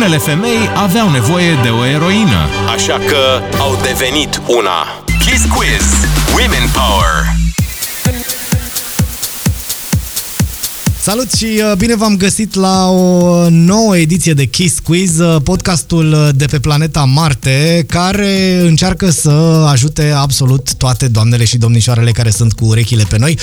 unele femei aveau nevoie de o eroină, așa că au devenit una. Kiss Quiz. Women Power. Salut și uh, bine v-am găsit la o nouă ediție de Kiss Quiz, uh, podcastul uh, de pe planeta Marte, care încearcă să ajute absolut toate doamnele și domnișoarele care sunt cu urechile pe noi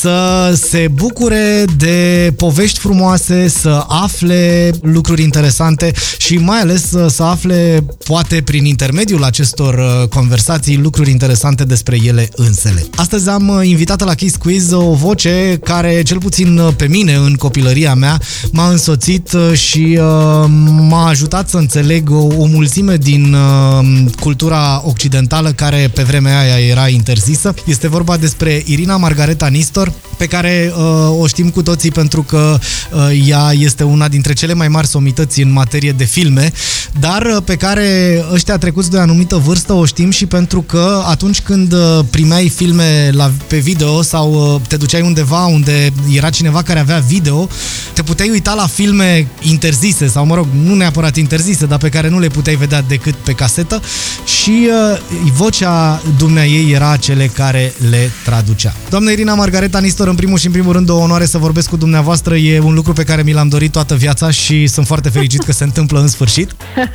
să se bucure de povești frumoase, să afle lucruri interesante și mai ales să afle, poate prin intermediul acestor conversații, lucruri interesante despre ele însele. Astăzi am invitat la Kiss Quiz o voce care, cel puțin pe mine în copilăria mea, m-a însoțit uh, și uh, m-a ajutat să înțeleg o, o mulțime din uh, cultura occidentală care pe vremea aia era interzisă. Este vorba despre Irina Margareta Nistor, pe care uh, o știm cu toții pentru că uh, ea este una dintre cele mai mari somități în materie de filme, dar uh, pe care ăștia trecuți de o anumită vârstă o știm și pentru că atunci când uh, primeai filme la, pe video sau uh, te duceai undeva unde era cineva care avea video, te puteai uita la filme interzise sau, mă rog, nu neapărat interzise, dar pe care nu le puteai vedea decât pe casetă și uh, vocea dumnea ei era cele care le traducea. Doamna Irina Margareta Nistor, în primul și în primul rând o onoare să vorbesc cu dumneavoastră. E un lucru pe care mi l-am dorit toată viața și sunt foarte fericit că se întâmplă în sfârșit.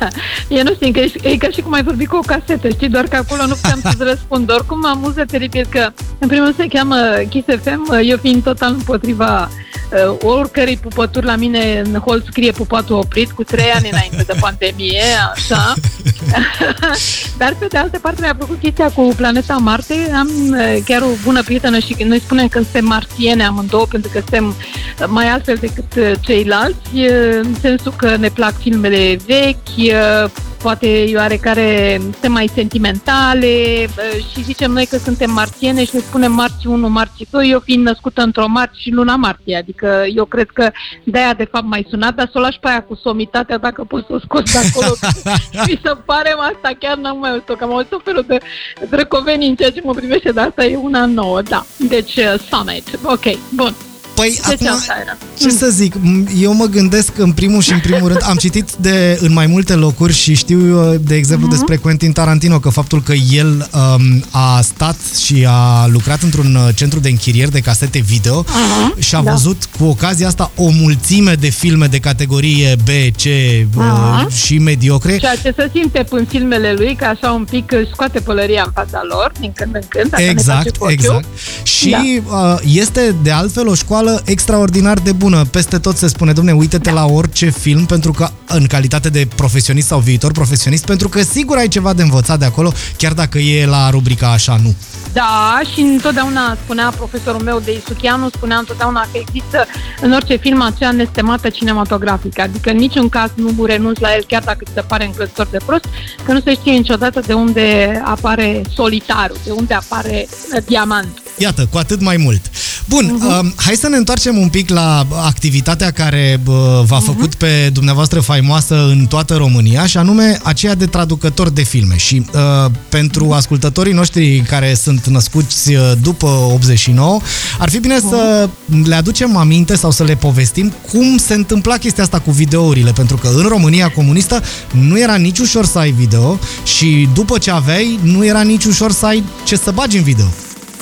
Eu nu știu, că e, e ca și cum ai vorbit cu o casetă, știi, doar că acolo nu puteam să-ți răspund. Oricum mă amuză teribil că, în primul rând, se cheamă Kiss FM, eu fiind total împotriva uh, oricărei pupături la mine în hol scrie pupatul oprit cu trei ani înainte de pandemie, așa. Dar pe de altă parte mi-a plăcut chestia cu planeta Marte. Am uh, chiar o bună prietenă și noi spunem că suntem martiene amândouă pentru că suntem mai altfel decât uh, ceilalți, în sensul că ne plac filmele vechi, uh, poate oarecare suntem mai sentimentale și zicem noi că suntem marțiene și ne spunem marți 1, marți 2, eu fiind născută într-o marți și luna martie, adică eu cred că de-aia de fapt mai sunat, dar să o lași pe aia cu somitatea dacă poți să o scoți de acolo și să parem asta, chiar n-am mai auzit-o, că am auzit tot felul de drăcoveni în ceea ce mă privește, dar asta e una nouă, da. Deci, uh, Summit, ok, bun. Păi, ce acum, ce să zic, eu mă gândesc în primul și în primul rând, am citit de, în mai multe locuri și știu, uh, de exemplu, uh-huh. despre Quentin Tarantino, că faptul că el um, a stat și a lucrat într-un uh, centru de închirieri de casete video uh-huh. și a da. văzut cu ocazia asta o mulțime de filme de categorie B, C uh-huh. și mediocre. Ceea ce se simte în filmele lui, că așa un pic scoate pălăria în fața lor, din când în când. Exact, exact. Și da. uh, este de altfel o școală școală extraordinar de bună. Peste tot se spune, domne, uite-te la orice film pentru că în calitate de profesionist sau viitor profesionist, pentru că sigur ai ceva de învățat de acolo, chiar dacă e la rubrica așa, nu. Da, și întotdeauna spunea profesorul meu de Isuchianu, spunea întotdeauna că există în orice film acea nestemată cinematografică, adică în niciun caz nu renunți la el chiar dacă ți se pare încrezător de prost, că nu se știe niciodată de unde apare solitarul, de unde apare diamantul. Iată, cu atât mai mult. Bun, uh-huh. uh, hai să ne întoarcem un pic la activitatea care uh, v-a uh-huh. făcut pe dumneavoastră faimoasă în toată România și anume aceea de traducător de filme. Și uh, pentru ascultătorii noștri care sunt născuți uh, după 89, ar fi bine uh-huh. să le aducem aminte sau să le povestim cum se întâmpla chestia asta cu videourile, pentru că în România comunistă nu era nici ușor să ai video și după ce aveai, nu era nici ușor să ai ce să bagi în video.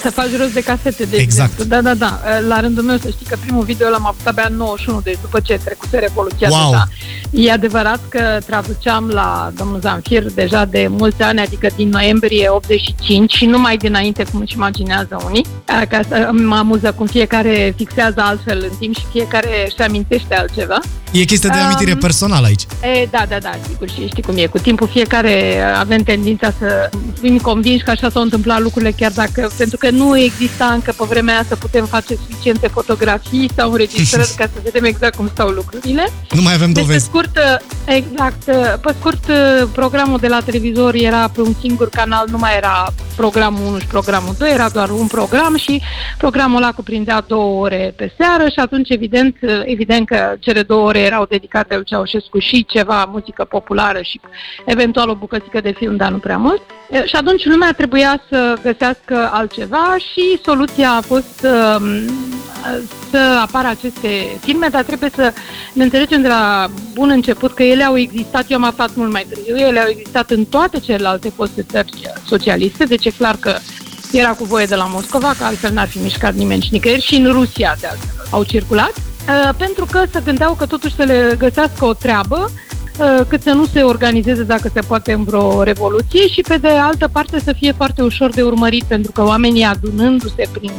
Să faci rost de casete, de exact. exemplu. Da, da, da. La rândul meu să știi că primul video l-am avut abia în 91, deci după ce trecuse Revoluția wow. deja. E adevărat că traduceam la domnul Zanfir deja de mulți ani, adică din noiembrie 85 și nu mai dinainte, cum își imaginează unii. Ca să mă amuză cum fiecare fixează altfel în timp și fiecare își amintește altceva. E chestia de amintire um, personală aici. E, da, da, da, sigur și știi cum e. Cu timpul fiecare avem tendința să fim convinși că așa s-au întâmplat lucrurile, chiar dacă, pentru că nu exista încă pe vremea aia să putem face suficiente fotografii sau înregistrări ca să vedem exact cum stau lucrurile. Nu mai avem dovezi. Deci, pe scurt, exact, pe scurt, programul de la televizor era pe un singur canal, nu mai era programul 1 și programul 2, era doar un program și programul ăla cuprindea două ore pe seară și atunci evident, evident că cele două ore erau dedicate lui Ceaușescu și ceva muzică populară și eventual o bucățică de film, dar nu prea mult. Și atunci lumea trebuia să găsească altceva și soluția a fost um, să apară aceste filme, dar trebuie să ne înțelegem de la bun început că ele au existat, eu am aflat mult mai târziu, ele au existat în toate celelalte foste țări socialiste, deci e clar că era cu voie de la Moscova, că altfel n-ar fi mișcat nimeni și nicăieri și în Rusia de altfel au circulat, uh, pentru că se gândeau că totuși să le găsească o treabă Uh, cât să nu se organizeze dacă se poate în vreo revoluție și pe de altă parte să fie foarte ușor de urmărit pentru că oamenii adunându-se prin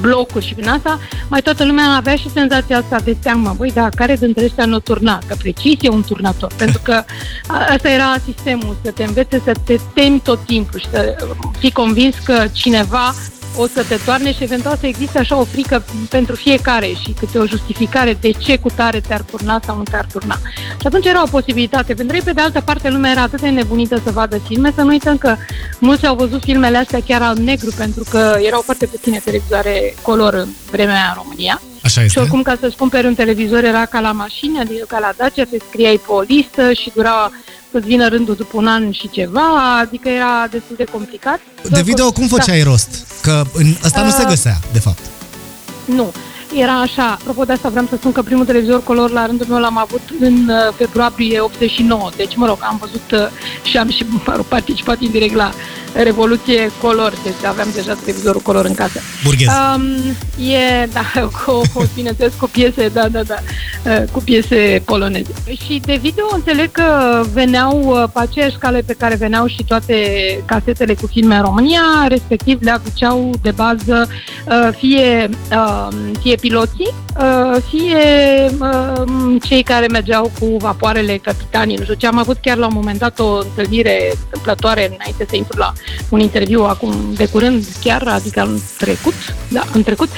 blocuri și prin asta, mai toată lumea avea și senzația asta de teamă, băi, da, care dintre ăștia nu turna? Că precis e un turnator, pentru că asta era sistemul, să te învețe să te temi tot timpul și să fii convins că cineva o să te toarne și eventual să existe așa o frică pentru fiecare și câte o justificare de ce cu tare te-ar turna sau nu te-ar turna. Și atunci era o posibilitate. Pentru ei, pe de altă parte, lumea era atât de nebunită să vadă filme, să nu uităm că mulți au văzut filmele astea chiar al negru, pentru că erau foarte puține televizoare color în vremea aia în România. Așa este. Și oricum, ca să-ți cumperi un televizor era ca la mașină, adică ca la Dacia, te scriai pe o listă și dura să-ți vină rândul după un an și ceva, adică era destul de complicat. De video cum făceai da. rost? Că în, ăsta uh, nu se uh, găsea, de fapt. Nu. Era așa, apropo de asta vreau să spun că primul televizor color la rândul meu l-am avut în uh, februarie 89, deci mă rog, am văzut uh, și am și mă rog, participat indirect la Revoluție Color, deci aveam deja televizorul color în casă. Burghez. Um, e, da, cu, bineînțeles, cu piese, da, da, da, uh, cu piese poloneze. Și de video înțeleg că veneau uh, pe aceeași cale pe care veneau și toate casetele cu filme în România, respectiv le aduceau de bază uh, fie, um, fie piloții, fie um, cei care mergeau cu vapoarele capitanii. Nu știu ce, am avut chiar la un moment dat o întâlnire întâmplătoare înainte să intru la un interviu acum de curând chiar, adică în trecut, da, în trecut,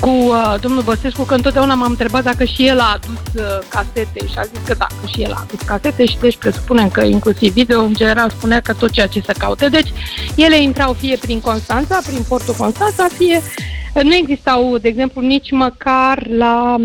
cu uh, domnul Băsescu, că întotdeauna m-am întrebat dacă și el a adus uh, casete și a zis că da, că și el a adus casete și deci presupunem că inclusiv video în general spunea că tot ceea ce se caute. Deci ele intrau fie prin Constanța, prin portul Constanța, fie nu existau, de exemplu, nici măcar la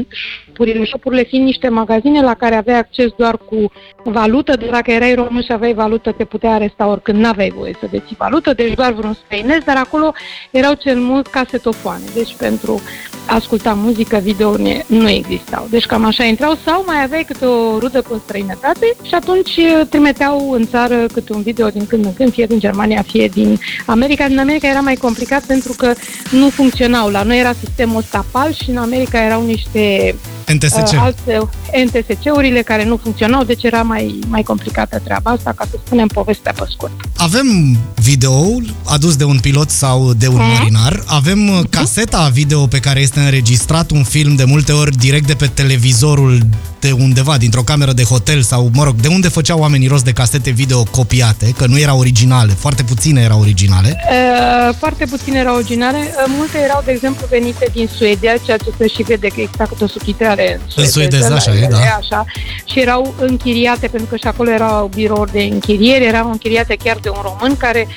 shopurile, shopurile fiind niște magazine la care aveai acces doar cu valută, de dacă erai român și aveai valută, te putea aresta oricând n-aveai voie să deții valută, deci doar vreun străinez, dar acolo erau cel mult casetofoane, deci pentru a asculta muzică, video nu existau. Deci cam așa intrau sau mai aveai câte o rudă cu străinătate și atunci trimiteau în țară câte un video din când în când, fie din Germania, fie din America. Din America era mai complicat pentru că nu funcționau. La noi era sistemul ăsta PAL și în America erau niște NTSC. Uh, alte NTSC-urile care nu funcționau, deci era mai, mai complicată treaba asta, ca să spunem povestea pe scurt. Avem video adus de un pilot sau de un mm. marinar, avem mm-hmm. caseta video pe care este înregistrat un film de multe ori direct de pe televizorul de undeva, dintr-o cameră de hotel sau, mă rog, de unde făceau oamenii rost de casete video copiate, că nu erau originale, foarte puține erau originale. Uh, foarte puține erau originale, uh, multe erau, de exemplu, venite din Suedia, ceea ce se și vede că exact o subtitrare în suedeză. așa e, da. Așa, și erau închiriate, pentru că și acolo erau birouri de închiriere, erau închiriate chiar de un român care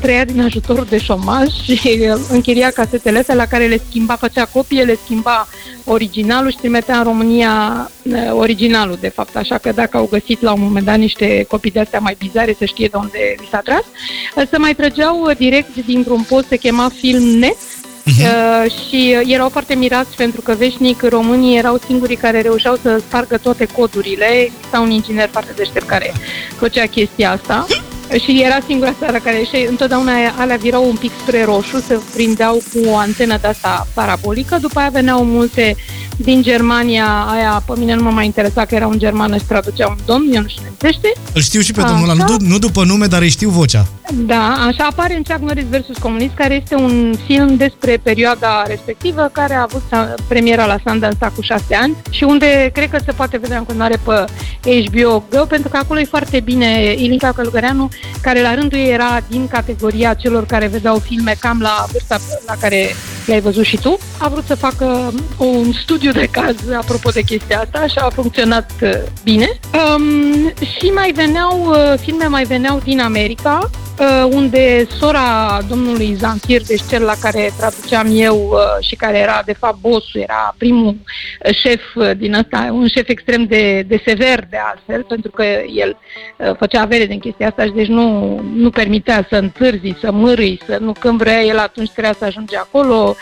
trăia din ajutorul de șomaj și închiria casetele astea la care le schimba, făcea copie, le schimba originalul și trimitea în România originalul, de fapt, așa că dacă au găsit la un moment dat niște copii de astea mai bizare, să știe de unde li s-a tras, să mai trăgeau direct dintr-un post, se chema Film Net, Uh-huh. Uh, și erau foarte mirați pentru că veșnic românii erau singurii care reușeau să spargă toate codurile. Exista un inginer foarte deștept care făcea chestia asta. Și era singura țară care și întotdeauna alea virau un pic spre roșu, se prindeau cu o antenă de asta parabolică, după aia veneau multe din Germania, aia pe mine nu mă mai interesa că era un german și traducea un domn, eu nu știu nemțește. Îl știu și pe domnul ăla, nu, nu după nume, dar îi știu vocea. Da, așa apare în Chuck Norris vs. Comunist, care este un film despre perioada respectivă, care a avut premiera la Sundance cu șase ani și unde cred că se poate vedea în continuare pe HBO Go, pentru că acolo e foarte bine Ilinca Călugăreanu, care la rândul ei era din categoria celor care vedeau filme cam la vârsta la care le-ai văzut și tu. A vrut să facă un studiu de caz apropo de chestia asta și a funcționat uh, bine. Um, și mai veneau, uh, filme mai veneau din America, uh, unde sora domnului Zanfir, deci cel la care traduceam eu uh, și care era de fapt bossul, era primul uh, șef uh, din ăsta, un șef extrem de, de sever de altfel, pentru că el uh, făcea avere din chestia asta și deci nu, nu permitea să întârzi, să mârâi, să nu când vrea el atunci trebuia să ajunge acolo,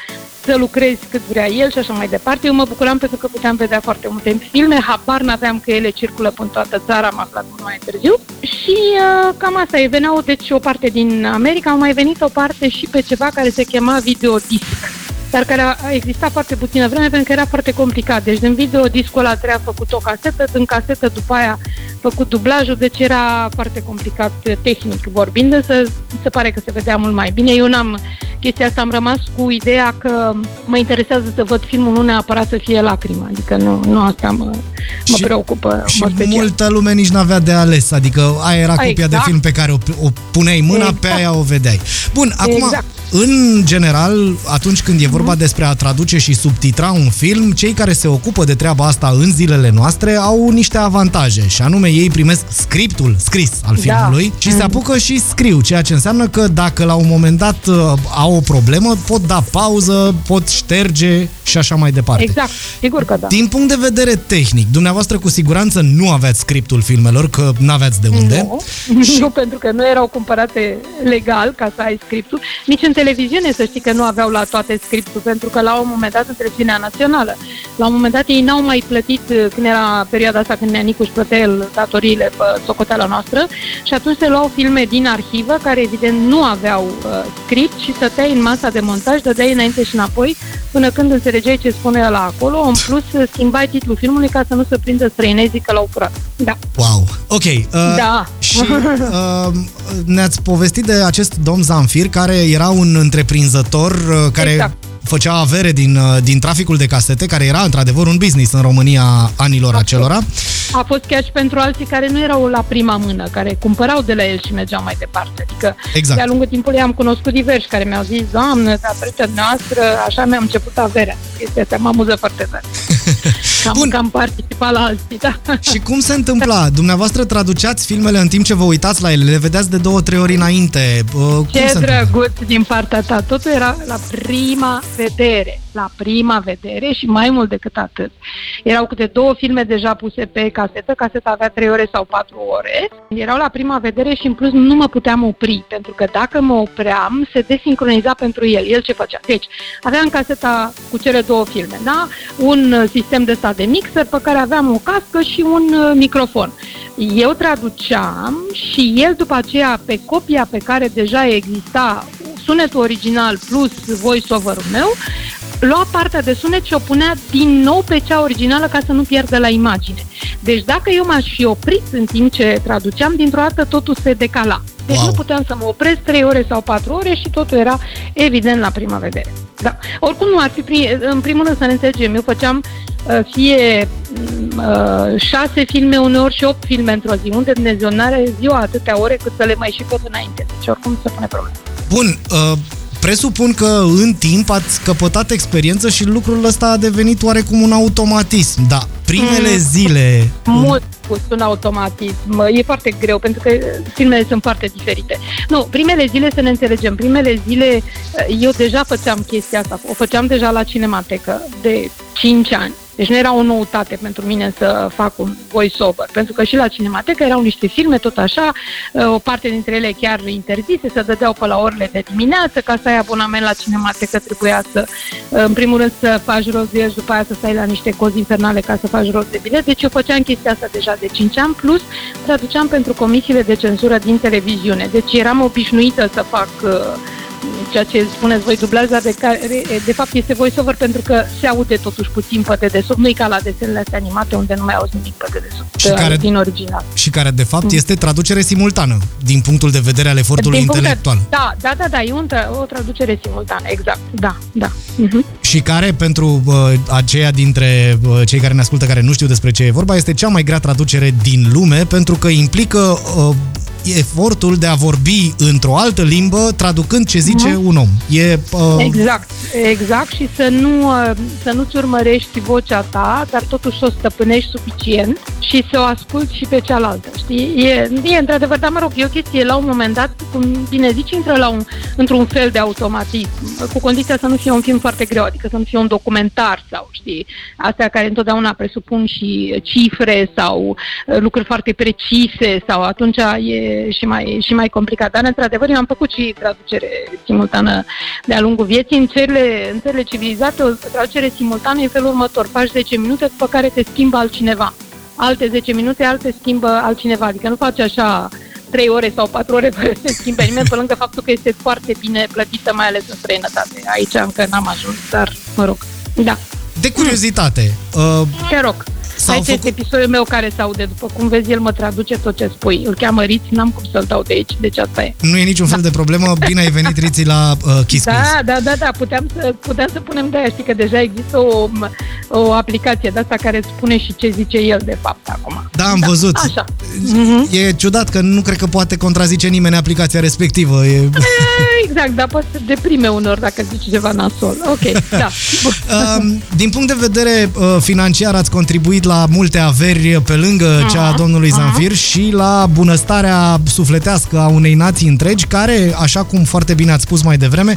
să lucrezi cât vrea el și așa mai departe. Eu mă bucuram pentru că puteam vedea foarte multe filme, habar n-aveam că ele circulă până toată țara, am aflat mult mai târziu. Și uh, cam asta e, veneau deci o parte din America, au mai venit o parte și pe ceva care se chema videodisc dar care a existat foarte puțină vreme pentru că era foarte complicat. Deci din video discul ăla trebuia făcut o casetă, din casetă după aia făcut dublajul, deci era foarte complicat tehnic vorbind, însă se pare că se vedea mult mai bine. Eu n-am chestia asta, am rămas cu ideea că mă interesează să văd filmul, nu neapărat să fie lacrimă, adică nu, nu asta mă, mă Și- preocupă. Și mă special. multă lume nici n-avea de ales, adică aia era copia Exact. de film pe care o, o puneai mâna, pe Exact. aia o vedeai. Bun, acum, Exact. În general, atunci când e vorba despre a traduce și subtitra un film, cei care se ocupă de treaba asta în zilele noastre au niște avantaje, și anume ei primesc scriptul scris al Da. filmului și se apucă și scriu, ceea ce înseamnă că dacă la un moment dat uh, au o problemă, pot da pauză, pot șterge și așa mai departe. Exact, sigur că da. Din punct de vedere tehnic, dumneavoastră cu siguranță nu aveți scriptul filmelor, că n-aveți de unde. Nu, nu, pentru că nu erau cumpărate legal ca să ai scriptul. Nici în televiziune să știi că nu aveau la toate scriptul, pentru că la un moment dat în televiziunea națională, la un moment dat ei n-au mai plătit uh, când era perioada asta când Neanicu își plătea el datoriile pe socoteala noastră și atunci se luau filme din arhivă care evident nu aveau uh, script și stăteai în masa de montaj, dădeai înainte și înapoi până când înțelegeai ce spune la acolo. În plus, uh, schimbai titlul filmului ca să nu se prindă străinezii că l-au furat. Da. Wow. Ok. Uh, Da. Și uh, ne-ați povestit de acest domn Zamfir, care era un întreprinzător uh, care Exact. făcea avere din, uh, din traficul de casete, care era într-adevăr un business în România anilor acelora. A fost chiar și pentru alții care nu erau la prima mână, care cumpărau de la el și mergeau mai departe. Adică Exact. de-a lungul timpului am cunoscut diversi care mi-au zis, Doamne, datorită noastră, așa mi-am început averea. Este asta, mă amuză foarte tare. Cam, Bun. cam participat la alții, da. Și cum se întâmpla? Dumneavoastră traduceați filmele în timp ce vă uitați la ele, le vedeați de două, trei ori înainte. Uh, cum Ce se întâmplă? drăguț din partea ta. Totul era la prima vedere. La prima vedere și mai mult decât atât. Erau câte două filme deja puse pe casetă. Caseta avea trei ore sau patru ore. Erau la prima vedere și în plus nu mă puteam opri. Pentru că dacă mă opream, se desincroniza pentru el. El ce făcea? Deci, aveam caseta cu cele două filme, da? Un uh, sistem de stat de mixer pe care aveam o cască și un uh, microfon. Eu traduceam și el după aceea pe copia pe care deja exista sunetul original plus voice-over-ul meu, lua partea de sunet și o punea din nou pe cea originală ca să nu pierdă la imagine. Deci dacă eu m-aș fi oprit în timp ce traduceam, dintr-o dată totul se decala. Deci Wow. nu puteam să mă opresc 3 ore sau 4 ore și totul era evident la prima vedere. Da. Oricum nu ar fi, pri- în primul rând să ne înțelegem, eu făceam uh, fie mm, uh, șase filme uneori și opt filme într-o zi, unde Dumnezeu nu are ziua atâtea ore cât să le mai și tot înainte. Deci oricum se pune problema. Bun, uh, presupun că în timp ați căpătat experiență și lucrul ăsta a devenit oarecum un automatism. Da, primele Mm. zile... Mult spus, un automatism. E foarte greu, pentru că filmele sunt foarte diferite. Nu, primele zile, să ne înțelegem, primele zile eu deja făceam chestia asta. O făceam deja la Cinematecă de 5 ani. Deci nu era o noutate pentru mine să fac un voice-over, pentru că și la Cinematecă erau niște filme tot așa, o parte dintre ele chiar interzise, se dădeau pe la orele de dimineață, ca să ai abonament la Cinematecă trebuia să, în primul rând, să faci rost de el și după aia să stai la niște cozi infernale ca să faci rost de bilet. Deci eu făceam chestia asta deja de 5 ani, plus traduceam pentru comisiile de cenzură din televiziune. Deci eram obișnuită să fac uh, ceea ce spuneți voi dublaj, dar de, care, de fapt este voiceover pentru că se aude totuși puțin pe dedesubt, nu e ca la desenele astea animate unde nu mai auzi nimic pe dedesubt Și care- din original. Și care, de fapt, este traducere simultană, din punctul de vedere al efortului Din punct de- intelectual. Da, da, da, da, e un, tra- o traducere simultană, exact, da, da. Uh-huh. Și care, pentru uh, aceia dintre uh, cei care ne ascultă care nu știu despre ce e vorba, este cea mai grea traducere din lume, pentru că implică uh, efortul de a vorbi într-o altă limbă, traducând ce zice uh-huh. un om. E, uh... Exact, exact și să nu, uh, să nu-ți urmărești vocea ta, dar totuși să o stăpânești suficient și să o asculti și pe cealaltă, știi? E, e într-adevăr, dar mă rog, e o chestie, la un moment dat, cum bine zici, intră la un, într-un fel de automatism, cu condiția să nu fie un film foarte greu, adică să nu fie un documentar sau, știi, astea care întotdeauna presupun și cifre sau uh, lucruri foarte precise sau atunci e și mai, și mai complicat. Dar, într-adevăr, eu am făcut și traducere simultană de-a lungul vieții. În țările, în țările civilizate, o traducere simultană e în felul următor. Faci 10 minute, după care te schimbă altcineva. Alte 10 minute, alte schimbă altcineva. Adică nu faci așa 3 ore sau 4 ore fără să schimbe nimeni, pe lângă faptul că este foarte bine plătită, mai ales în străinătate. Aici încă n-am ajuns, dar mă rog, da. De curiozitate. Uh, Te rog. S-au Aici făcut... este episodul meu care se aude. După cum vezi, el mă traduce tot ce spui. Îl cheamă Riți, n-am cum să-l dau de aici, deci asta e. Nu e niciun fel de problemă. Bine ai venit, Riți, la uh, Kiss Da, da, da, da. Puteam să, puteam să punem de aia. Știi că deja există o, o aplicație de asta care îți spune și ce zice el, de fapt, acum. Da, am da, văzut. Așa. E ciudat că nu cred că poate contrazice nimeni aplicația respectivă. E... Exact, dar poate să deprime unor dacă zici ceva nasol. Ok, da. Din punct de vedere uh, financiar ați contribuit la multe averi averi pe lângă uh-huh. cea a domnului Zanfir uh-huh. și la bunăstarea sufletească a unei nații întregi care, așa cum foarte bine ați spus mai devreme,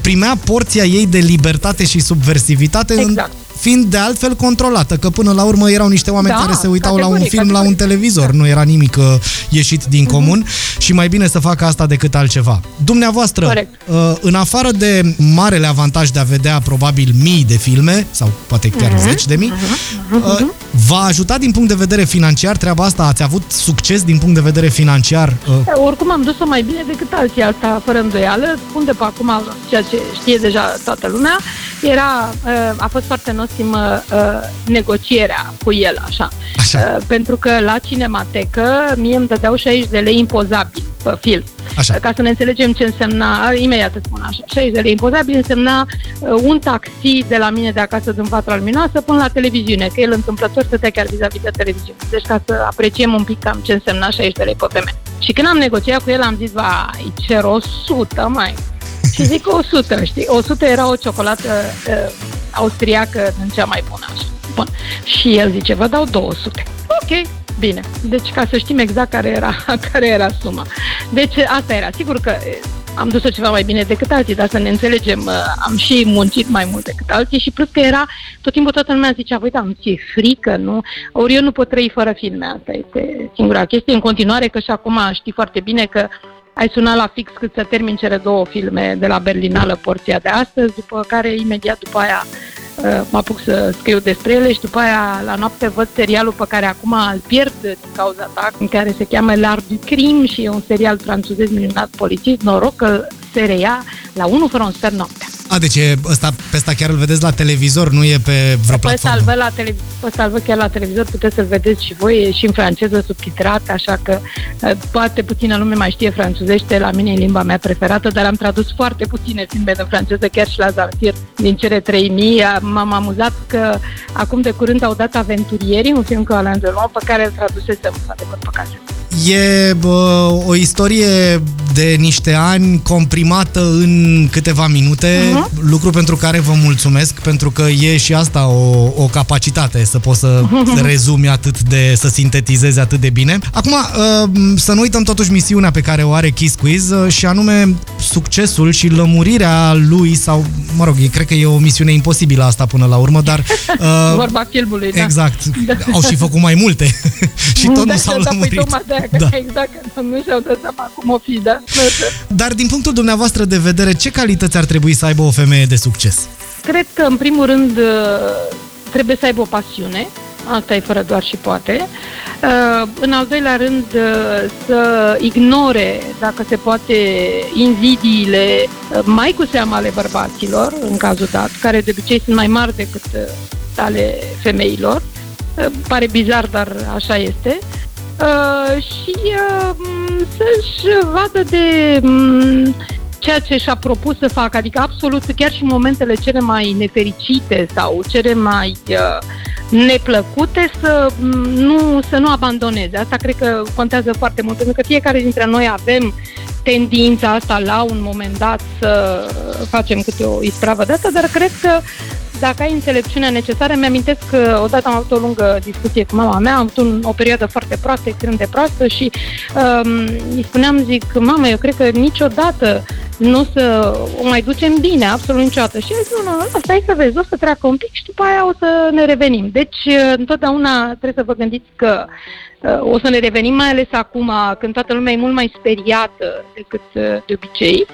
primea porția ei de libertate și subversivitate exact. în fiind de altfel controlată, că până la urmă erau niște oameni da, care se uitau la un film, categoric. la un televizor, nu era nimic uh, ieșit din uh-huh. comun și mai bine să facă asta decât altceva. Dumneavoastră, Corect. uh, în afară de marele avantaj de a vedea probabil mii de filme, sau poate chiar uh-huh. zeci de mii, uh-huh. Uh, v-a ajutat din punct de vedere financiar treaba asta? Ați avut succes din punct de vedere financiar? Uh? Oricum am dus-o mai bine decât alții, asta fără îndoială. Spun de pe acum ceea ce știe deja toată lumea. Era, uh, a fost foarte nosimă uh, negocierea cu el, așa. așa. Uh, pentru că la cinematecă mie îmi dădeau 60 de lei impozabil pe film. Așa. Ca să ne înțelegem ce însemna, imediat îți spun așa, 60 de lei impozabil însemna uh, un taxi de la mine de acasă din Vatra Luminoasă până la televiziune, că el întâmplător stătea chiar vis-a-vis de televiziune. Deci ca să apreciem un pic cam ce însemna 60 de lei pe vreme. Și când am negociat cu el am zis, vai, cer 100 mai. Și zic 100, știi? 100 era o ciocolată uh, austriacă în cea mai bună. Așa. Bun. Și el zice, vă dau 200. Ok, bine. Deci ca să știm exact care era, care era suma. Deci asta era. Sigur că uh, am dus-o ceva mai bine decât alții, dar să ne înțelegem, uh, am și muncit mai mult decât alții și plus că era, tot timpul toată lumea zicea, voi, dar nu ți-e frică, nu? Ori eu nu pot trăi fără filme, asta este singura chestie. În continuare, că și acum știi foarte bine că ai sunat la fix cât să termin cele două filme de la Berlinală, porția de astăzi, după care imediat după aia uh, mă apuc să scriu despre ele și după aia la noapte văd serialul pe care acum îl pierd din cauza ta, în care se cheamă L'Art du Crime și e un serial francezez minunat polițist, noroc că se reia la 1 fără un sfert noaptea. A, deci ăsta, pe ăsta chiar îl vedeți la televizor, nu e pe vreo platformă? Pe la tele, ăsta îl văd chiar la televizor, puteți să-l vedeți și voi, e și în franceză subtitrat, așa că uh, poate puțină lume mai știe franțuzește, la mine e limba mea preferată, dar am tradus foarte puține filme de franceză, chiar și la Zamfir, din cele 3000. M-am amuzat că acum de curând au dat Aventurierii, un film cu Alain Delon, pe care îl tradusesem, adevăr, pe casă. E bă, o istorie de niște ani comprimată în câteva minute, uh-huh. lucru pentru care vă mulțumesc, pentru că e și asta o, o capacitate să poți să rezumi atât de, să sintetizezi atât de bine. Acum, uh, să nu uităm totuși misiunea pe care o are Kiss Quiz uh, și anume succesul și lămurirea lui sau, mă rog, cred că e o misiune imposibilă asta până la urmă, dar... Uh, Vorba filmului, da. Exact. Da. Au și făcut mai multe și tot da, nu s-au da, păi lămurit. Păi, da. exact, că nu și-au dat seama cum o fi, da? Dar din punctul dumneavoastră de vedere, ce calități ar trebui să aibă o femeie de succes? Cred că, în primul rând, trebuie să aibă o pasiune, asta e fără doar și poate. În al doilea rând, să ignore, dacă se poate, invidiile mai cu seama ale bărbaților, în cazul dat, care de obicei sunt mai mari decât ale femeilor. Pare bizar, dar așa este. Uh, și uh, să-și vadă de um, ceea ce și-a propus să facă, adică absolut chiar și în momentele cele mai nefericite sau cele mai uh, neplăcute să nu, să nu abandoneze. Asta cred că contează foarte mult, pentru că fiecare dintre noi avem tendința asta la un moment dat să facem câte o ispravă de asta, dar cred că dacă ai înțelepciunea necesară, mi-amintesc că odată am avut o lungă discuție cu mama mea, am avut un, o perioadă foarte proastă, extrem de proastă și um, îi spuneam, zic, mama, eu cred că niciodată nu o să o mai ducem bine, absolut niciodată. Și el zice, nu, nu, nu, stai să vezi, o să treacă un pic și după aia o să ne revenim. Deci, uh, întotdeauna trebuie să vă gândiți că uh, o să ne revenim, mai ales acum, când toată lumea e mult mai speriată decât uh, de obicei.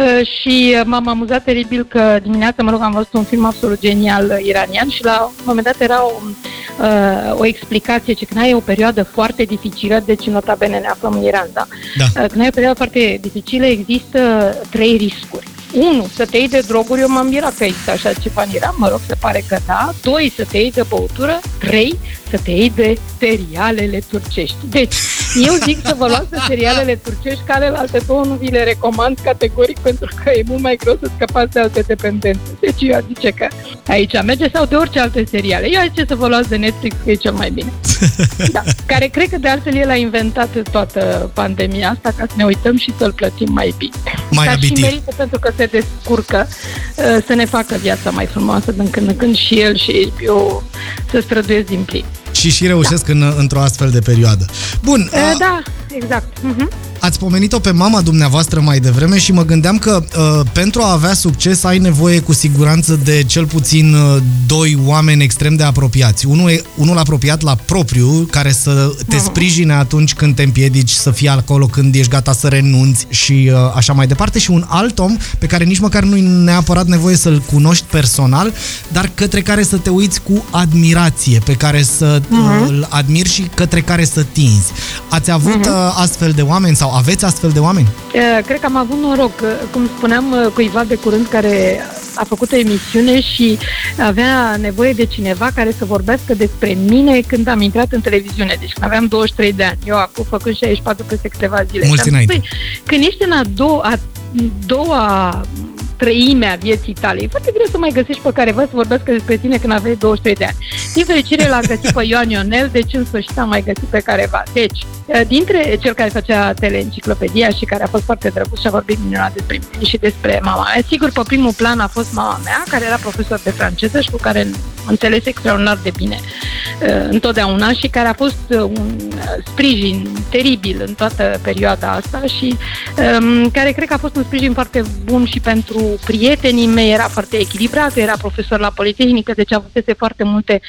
Uh, și m-am amuzat teribil că dimineața, mă rog, am văzut un film absolut genial iranian și la un moment dat era o, uh, o explicație ce când ai o perioadă foarte dificilă, deci nota bene ne aflăm în Iran, da? da. Uh, când ai o perioadă foarte dificilă, există trei riscuri. Unu, să te iei de droguri, eu m-am mirat că există așa ceva în Iran, mă rog, se pare că da. Doi, să te iei de băutură. Trei, să te iei de serialele turcești. Deci, eu zic să vă luați de serialele turcești, care la alte două nu vi le recomand categoric pentru că e mult mai greu să scăpați de alte dependențe. Deci eu zice că aici merge sau de orice alte seriale. Eu zice să vă luați de Netflix, că e cel mai bine. Da, care cred că de altfel el a inventat toată pandemia asta ca să ne uităm și să-l plătim mai bine. Mai Dar abitiv. și merită pentru că se descurcă uh, să ne facă viața mai frumoasă din când în când și el și eu să străduiesc din plin. Și și reușesc da. în, într-o astfel de perioadă. Bun. Uh, a... Da, exact. Uh-huh. Ați pomenit-o pe mama dumneavoastră mai devreme și mă gândeam că uh, pentru a avea succes ai nevoie cu siguranță de cel puțin uh, doi oameni extrem de apropiați. Unul, unul apropiat la propriu, care să te uh-huh. sprijine atunci când te împiedici, să fie acolo când ești gata să renunți și uh, așa mai departe. Și un alt om pe care nici măcar nu-i neapărat nevoie să-l cunoști personal, dar către care să te uiți cu admirație, pe care să uh-huh. îl admiri și către care să tinzi. Ați avut uh-huh. Astfel de oameni sau aveți astfel de oameni? Cred că am avut noroc. Cum spuneam cuiva de curând care a făcut o emisiune și avea nevoie de cineva care să vorbească despre mine când am intrat în televiziune. Deci când aveam 23 de ani. Eu acum făcând 64 peste câteva zile. Mulți înainte. Păi, când ești în a doua, a doua treimea vieții tale. E foarte greu să mai găsești pe careva să vorbească despre tine când aveai 23 de ani. Din fericire l-a găsit pe Ioan Ionel, deci în sfârșit am mai găsit pe careva. Deci, dintre cel care făcea teleenciclopedia și care a fost foarte drăguț și a vorbit minunat despre mine și despre mama mea, sigur, pe primul plan a fost mama mea, care era profesor de franceză și cu care înțeles extraordinar de bine întotdeauna și care a fost un sprijin teribil în toată perioada asta și um, care cred că a fost un sprijin foarte bun și pentru prietenii mei, era foarte echilibrat, era profesor la Politehnică, deci avusese foarte multe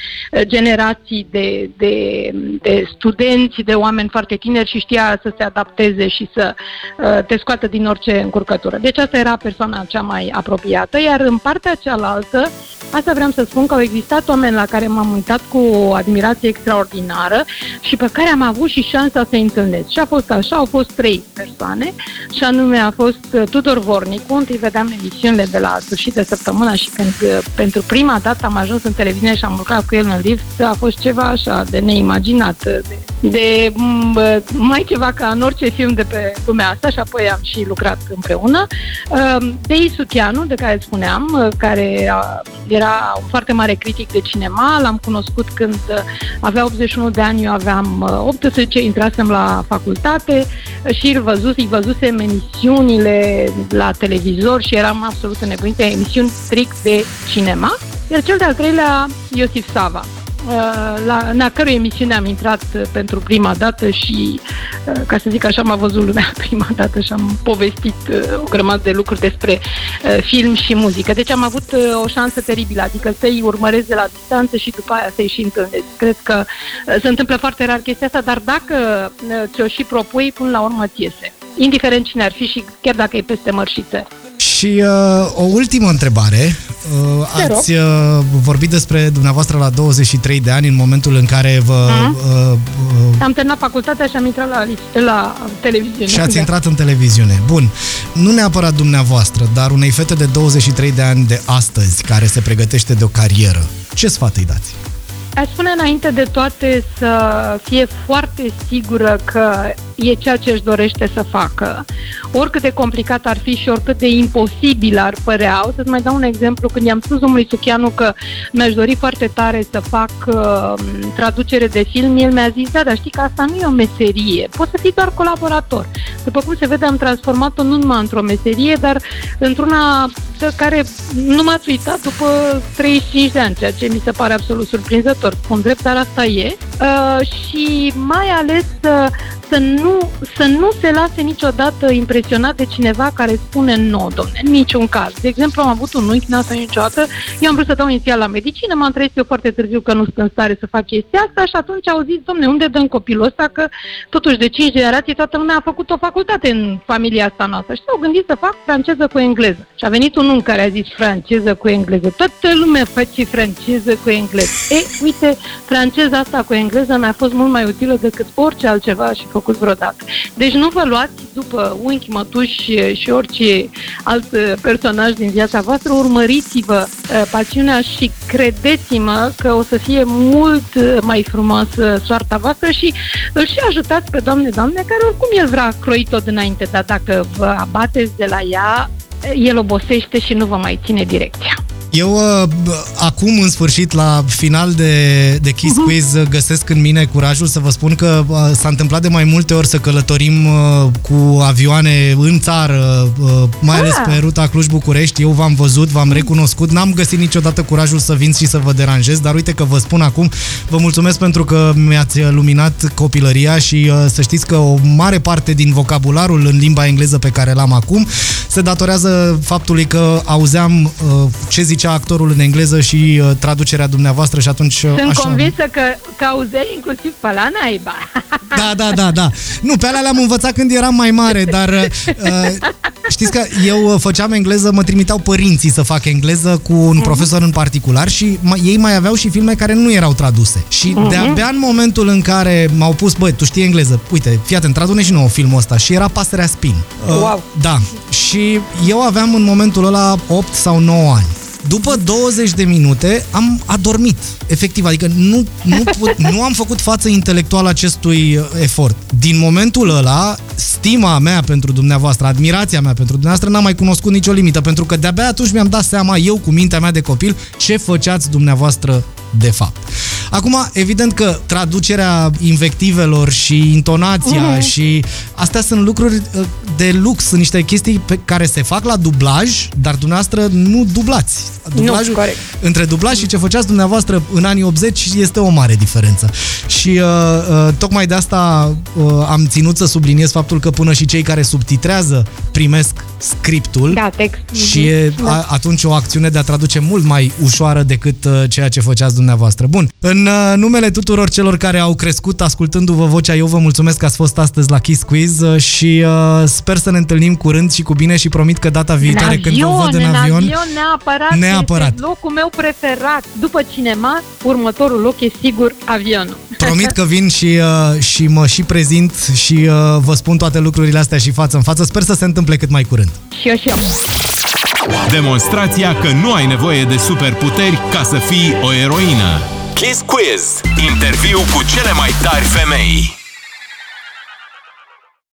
generații de, de, de studenți, de oameni foarte tineri și știa să se adapteze și să uh, te scoată din orice încurcătură. Deci asta era persoana cea mai apropiată, iar în partea cealaltă, asta vreau să spun că au existat oameni la care m-am uitat cu o admirație extraordinară și pe care am avut și șansa să-i întâlnesc. Și a fost așa, au fost trei persoane, și anume a fost Tudor Vornicu, întâi vedeam emisiunile de la sfârșit de săptămână și când pentru prima dată am ajuns în televiziune și am lucrat cu el în lift, a fost ceva așa de neimaginat, de, de mai ceva ca în orice film de pe lumea asta și apoi am și lucrat împreună. Dei Suchianu, de care spuneam, care era un foarte mare critic de cinema, l-am cunoscut când avea 81 de ani, eu aveam 18, intrasem la facultate și îl văzut, îi văzusem emisiunile la televizor și eram absolut înnebunite, emisiuni strict de cinema. Iar cel de-al treilea, Iosif Sava, la, în a cărui emisiune am intrat pentru prima dată și, ca să zic așa, m-a văzut lumea prima dată și am povestit o grămadă de lucruri despre film și muzică. Deci am avut o șansă teribilă, adică să-i urmăresc de la distanță și după aia să-i și întâlnesc. Cred că se întâmplă foarte rar chestia asta, dar dacă ți-o și propui, până la urmă ți iese. Indiferent cine ar fi și chiar dacă e peste mărșițe. Și uh, o ultimă întrebare. Uh, ați uh, vorbit despre dumneavoastră la 23 de ani, în momentul în care vă... Uh-huh. Uh, uh, am terminat facultatea și am intrat la, la televiziune. Și ați da. intrat în televiziune. Bun. Nu neapărat dumneavoastră, dar unei fete de 23 de ani de astăzi, care se pregătește de o carieră, ce sfat îi dați? Aș spune înainte de toate să fie foarte sigură că e ceea ce își dorește să facă. Oricât de complicat ar fi și oricât de imposibil ar părea. O să-ți mai dau un exemplu. Când i-am spus domnului Suchianu că mi-aș dori foarte tare să fac uh, traducere de film, el mi-a zis, da, dar știi că asta nu e o meserie. Poți să fii doar colaborator. După cum se vede, am transformat-o nu numai într-o meserie, dar într-una care nu m-ați uitat după 35 de ani, ceea ce mi se pare absolut surprinzător. Spun drept, dar asta e. Uh, și mai ales uh, să nu, să nu se lase niciodată impresionat de cineva care spune nu, domne, în niciun caz. De exemplu, am avut un unchi, n-a niciodată, eu am vrut să dau inițial la medicină, m-am trezit eu foarte târziu că nu sunt în stare să fac chestia asta și atunci au zis, domne, unde dăm copilul ăsta, că totuși de 5 generații toată lumea a făcut o facultate în familia asta noastră și s-au gândit să fac franceză cu engleză. Și a venit un unchi care a zis franceză cu engleză. Toată lumea face franceză cu engleză. E, uite, franceza asta cu engleză mi-a fost mult mai utilă decât orice altceva și făcut vreodată. Deci nu vă luați după unchi, mătuși și orice alt personaj din viața voastră, urmăriți-vă uh, pasiunea și credeți-mă că o să fie mult mai frumoasă soarta voastră și îl și ajutați pe Doamne, Doamne, care oricum El vrea croi tot înainte, dar dacă vă abateți de la ea, el obosește și nu vă mai ține direcția. Eu uh, acum, în sfârșit, la final de, de Kiss uh-huh. Quiz, găsesc în mine curajul să vă spun că uh, s-a întâmplat de mai multe ori să călătorim uh, cu avioane în țară, uh, mai ales ah. pe ruta Cluj-București. Eu v-am văzut, v-am recunoscut, n-am găsit niciodată curajul să vin și să vă deranjez, dar uite că vă spun acum, vă mulțumesc pentru că mi-ați luminat copilăria și uh, să știți că o mare parte din vocabularul în limba engleză pe care l-am acum se datorează faptului că auzeam uh, ce zice zicea actorul în engleză și uh, traducerea dumneavoastră și atunci... Sunt așa... convinsă că, că auzeai inclusiv pe la naiba. Da, da, da, da. Nu, pe alea le-am învățat când eram mai mare, dar uh, știți că eu făceam engleză, mă trimiteau părinții să fac engleză cu un uh-huh. profesor în particular și ma, ei mai aveau și filme care nu erau traduse. Și uh-huh. de-abia în momentul în care m-au pus, băi, tu știi engleză, uite, fii atent, tradune și nouă filmul ăsta și era Pasărea Spin. Uh, wow. Da. Și eu aveam în momentul ăla 8 sau 9 ani. După 20 de minute am adormit, efectiv, adică nu, nu, put, nu am făcut față intelectuală acestui uh, efort. Din momentul ăla, stima mea pentru dumneavoastră, admirația mea pentru dumneavoastră n-a mai cunoscut nicio limită, pentru că de-abia atunci mi-am dat seama eu cu mintea mea de copil ce făceați dumneavoastră de fapt. Acum, evident că traducerea invectivelor și intonația uh-huh. și astea sunt lucruri uh, de lux, sunt niște chestii pe care se fac la dublaj, dar dumneavoastră nu dublați. Dublajul, nu, corect. Între dublaj și ce făceați dumneavoastră în anii 80 este o mare diferență. Și uh, uh, tocmai de asta uh, am ținut să subliniez faptul că până și cei care subtitrează primesc scriptul da, text. și e da. a, atunci o acțiune de a traduce mult mai ușoară decât uh, ceea ce făceați dumneavoastră. Bun, în uh, numele tuturor celor care au crescut ascultându-vă vocea, eu vă mulțumesc că ați fost astăzi la Kiss Quiz uh, și uh, sper să ne întâlnim curând și cu bine și promit că data viitoare avion, când vă văd în, în avion, avion neapărat, neapărat. Este locul meu preferat. După cinema, următorul loc e sigur avionul. Promit că vin și, uh, și mă și prezint și uh, vă spun toate lucrurile astea și față în față. Sper să se întâmple cât mai curând. Și eu și eu. Demonstrația că nu ai nevoie de superputeri ca să fii o eroină. Kiss Quiz. Interviu cu cele mai tari femei.